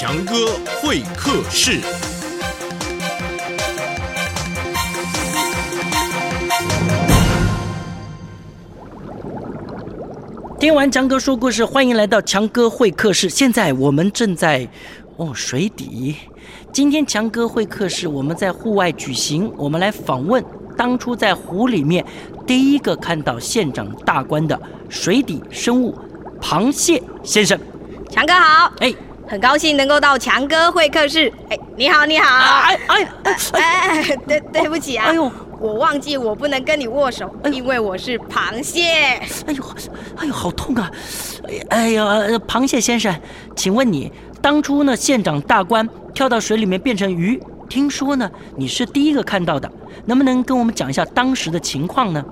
强哥会客室。听完强哥说故事，欢迎来到强哥会客室。现在我们正在哦水底。今天强哥会客室我们在户外举行，我们来访问当初在湖里面第一个看到县长大官的水底生物——螃蟹先生。强哥好，哎，很高兴能够到强哥会客室。哎，你好，你好。哎哎哎哎，对对不起啊，哎呦，我忘记我不能跟你握手，因为我是螃蟹。哎呦，哎呦，好痛啊！哎哎呀，呃螃蟹先生，请问你当初呢，县长大官跳到水里面变成鱼，听说呢你是第一个看到的，能不能跟我们讲一下当时的情况呢？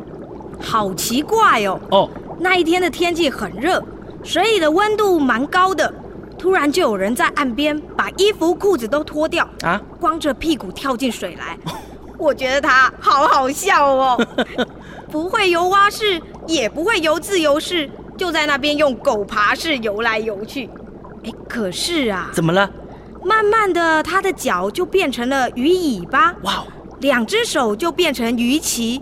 好奇怪哦，哦，那一天的天气很热，水里的温度蛮高的，突然就有人在岸边把衣服裤子都脱掉，啊，光着屁股跳进水来。我觉得他好好笑哦，不会游蛙式，也不会游自由式，就在那边用狗爬式游来游去。哎，可是啊，怎么了？慢慢的，他的脚就变成了鱼尾巴，哇哦，两只手就变成鱼鳍，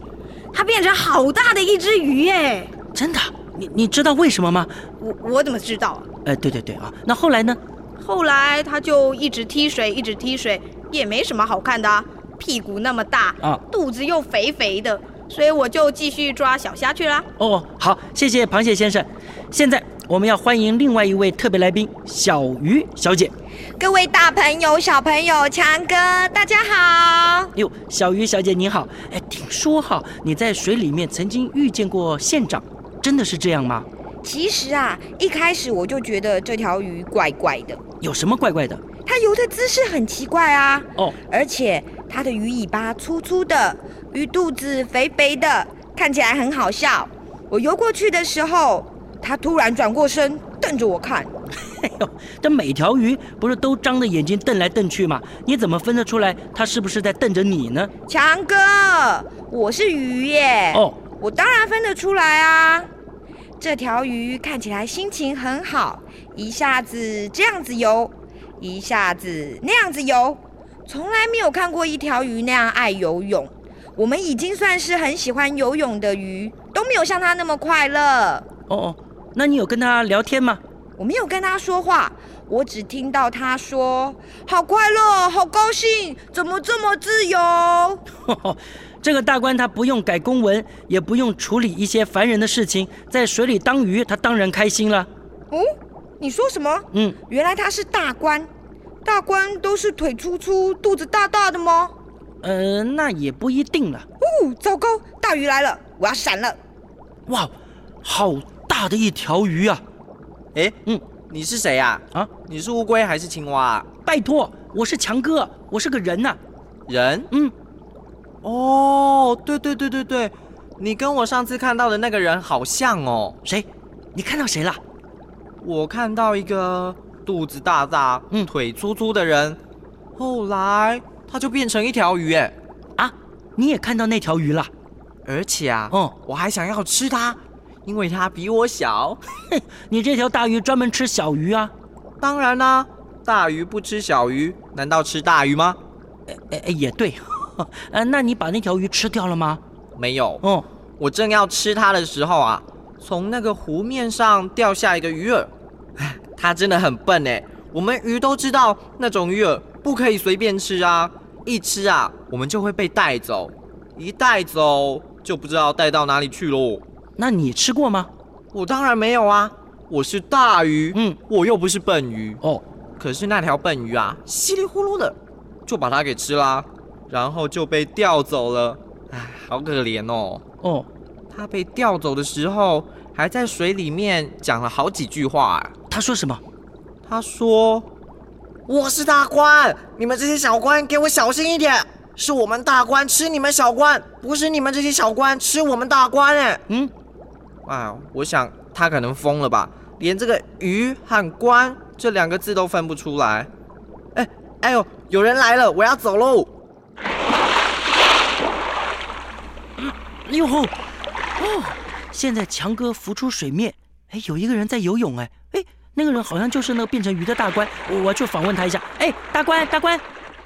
它变成好大的一只鱼哎！真的？你你知道为什么吗？我我怎么知道啊？哎，对对对啊，那后来呢？后来他就一直踢水，一直踢水，也没什么好看的、啊，屁股那么大，啊肚子又肥肥的，所以我就继续抓小虾去啦。哦，好，谢谢螃蟹先生。现在我们要欢迎另外一位特别来宾小鱼小姐。各位大朋友、小朋友、强哥，大家好。哟，小鱼小姐你好，哎，听说哈你在水里面曾经遇见过县长，真的是这样吗？其实啊，一开始我就觉得这条鱼怪怪的，有什么怪怪的？它游的姿势很奇怪啊，哦，而且它的鱼尾巴粗粗的，鱼肚子肥肥的，看起来很好笑。我游过去的时候，它突然转过身瞪着我看，哎呦，这每条鱼不是都张着眼睛瞪来瞪去吗？你怎么分得出来它是不是在瞪着你呢？强哥，我是鱼耶，哦，我当然分得出来啊。这条鱼看起来心情很好，一下子这样子游，一下子那样子游，从来没有看过一条鱼那样爱游泳。我们已经算是很喜欢游泳的鱼，都没有像它那么快乐。哦哦，那你有跟他聊天吗？我没有跟它说话，我只听到它说：“好快乐，好高兴，怎么这么自由？” 这个大官他不用改公文，也不用处理一些烦人的事情，在水里当鱼，他当然开心了。哦，你说什么？嗯，原来他是大官，大官都是腿粗粗、肚子大大的吗？呃，那也不一定了。哦，糟糕，大鱼来了，我要闪了。哇，好大的一条鱼啊！哎，嗯，你是谁呀、啊啊？你是乌龟还是青蛙、啊？拜托，我是强哥，我是个人呐、人？嗯，哦，对对对对对，你跟我上次看到的那个人好像哦。谁？你看到谁了？我看到一个肚子大大、嗯腿粗粗的人，后来他就变成一条鱼哎，啊，你也看到那条鱼了？而且啊，嗯，我还想要吃它，因为它比我小。你这条大鱼专门吃小鱼啊？当然啦、大鱼不吃小鱼，难道吃大鱼吗？哎哎，也对。呃，那你把那条鱼吃掉了吗？没有，哦，我正要吃它的时候啊，从那个湖面上掉下一个鱼饵。唉 它真的很笨哎，我们鱼都知道那种鱼饵不可以随便吃啊，一吃啊我们就会被带走，一带走就不知道带到哪里去喽。那你吃过吗？我当然没有啊，我是大鱼，嗯，我又不是笨鱼。哦，可是那条笨鱼啊，稀里呼噜的就把它给吃啦，然后就被调走了。唉，好可怜哦。哦，他被调走的时候，还在水里面讲了好几句话、啊。他说什么？他说：“我是大官，你们这些小官给我小心一点，是我们大官吃你们小官，不是你们这些小官吃我们大官。”哎，嗯，啊，我想他可能疯了吧，连这个鱼和官这两个字都分不出来。哎，哎呦，有人来了，我要走喽。哟吼，哦，现在强哥浮出水面，哎，有一个人在游泳，哎，哎，那个人好像就是那个变成鱼的大官，我我去访问他一下。哎，大官，大官，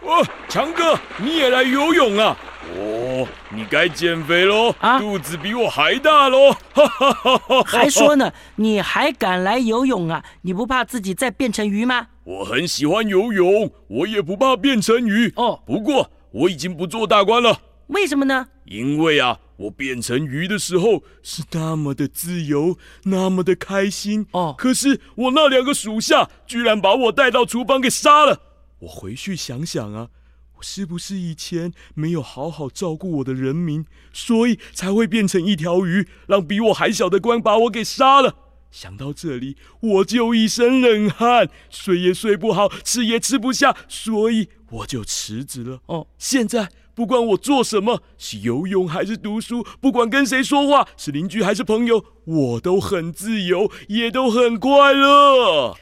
哦，强哥，你也来游泳啊？哦，你该减肥喽，啊肚子比我还大喽！哈哈哈哈！还说呢，你还敢来游泳啊？你不怕自己再变成鱼吗？我很喜欢游泳，我也不怕变成鱼。哦，不过我已经不做大官了，为什么呢？因为啊，我变成鱼的时候是那么的自由，那么的开心。哦可是我那两个属下居然把我带到厨房给杀了。我回去想想啊，我是不是以前没有好好照顾我的人民，所以才会变成一条鱼，让比我还小的官把我给杀了？想到这里，我就一身冷汗，睡也睡不好，吃也吃不下，所以我就辞职了。哦，现在不管我做什么，是游泳还是读书，不管跟谁说话，是邻居还是朋友，我都很自由，也都很快乐。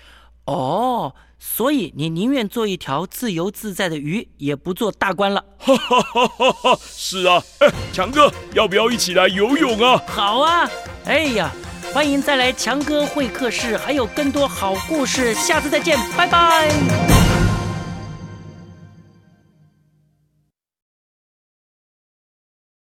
哦，所以你宁愿做一条自由自在的鱼，也不做大官了。哈哈哈哈哈！是啊，哎，强哥，要不要一起来游泳啊？好啊，哎呀，欢迎再来强哥会客室，还有更多好故事，下次再见，拜拜。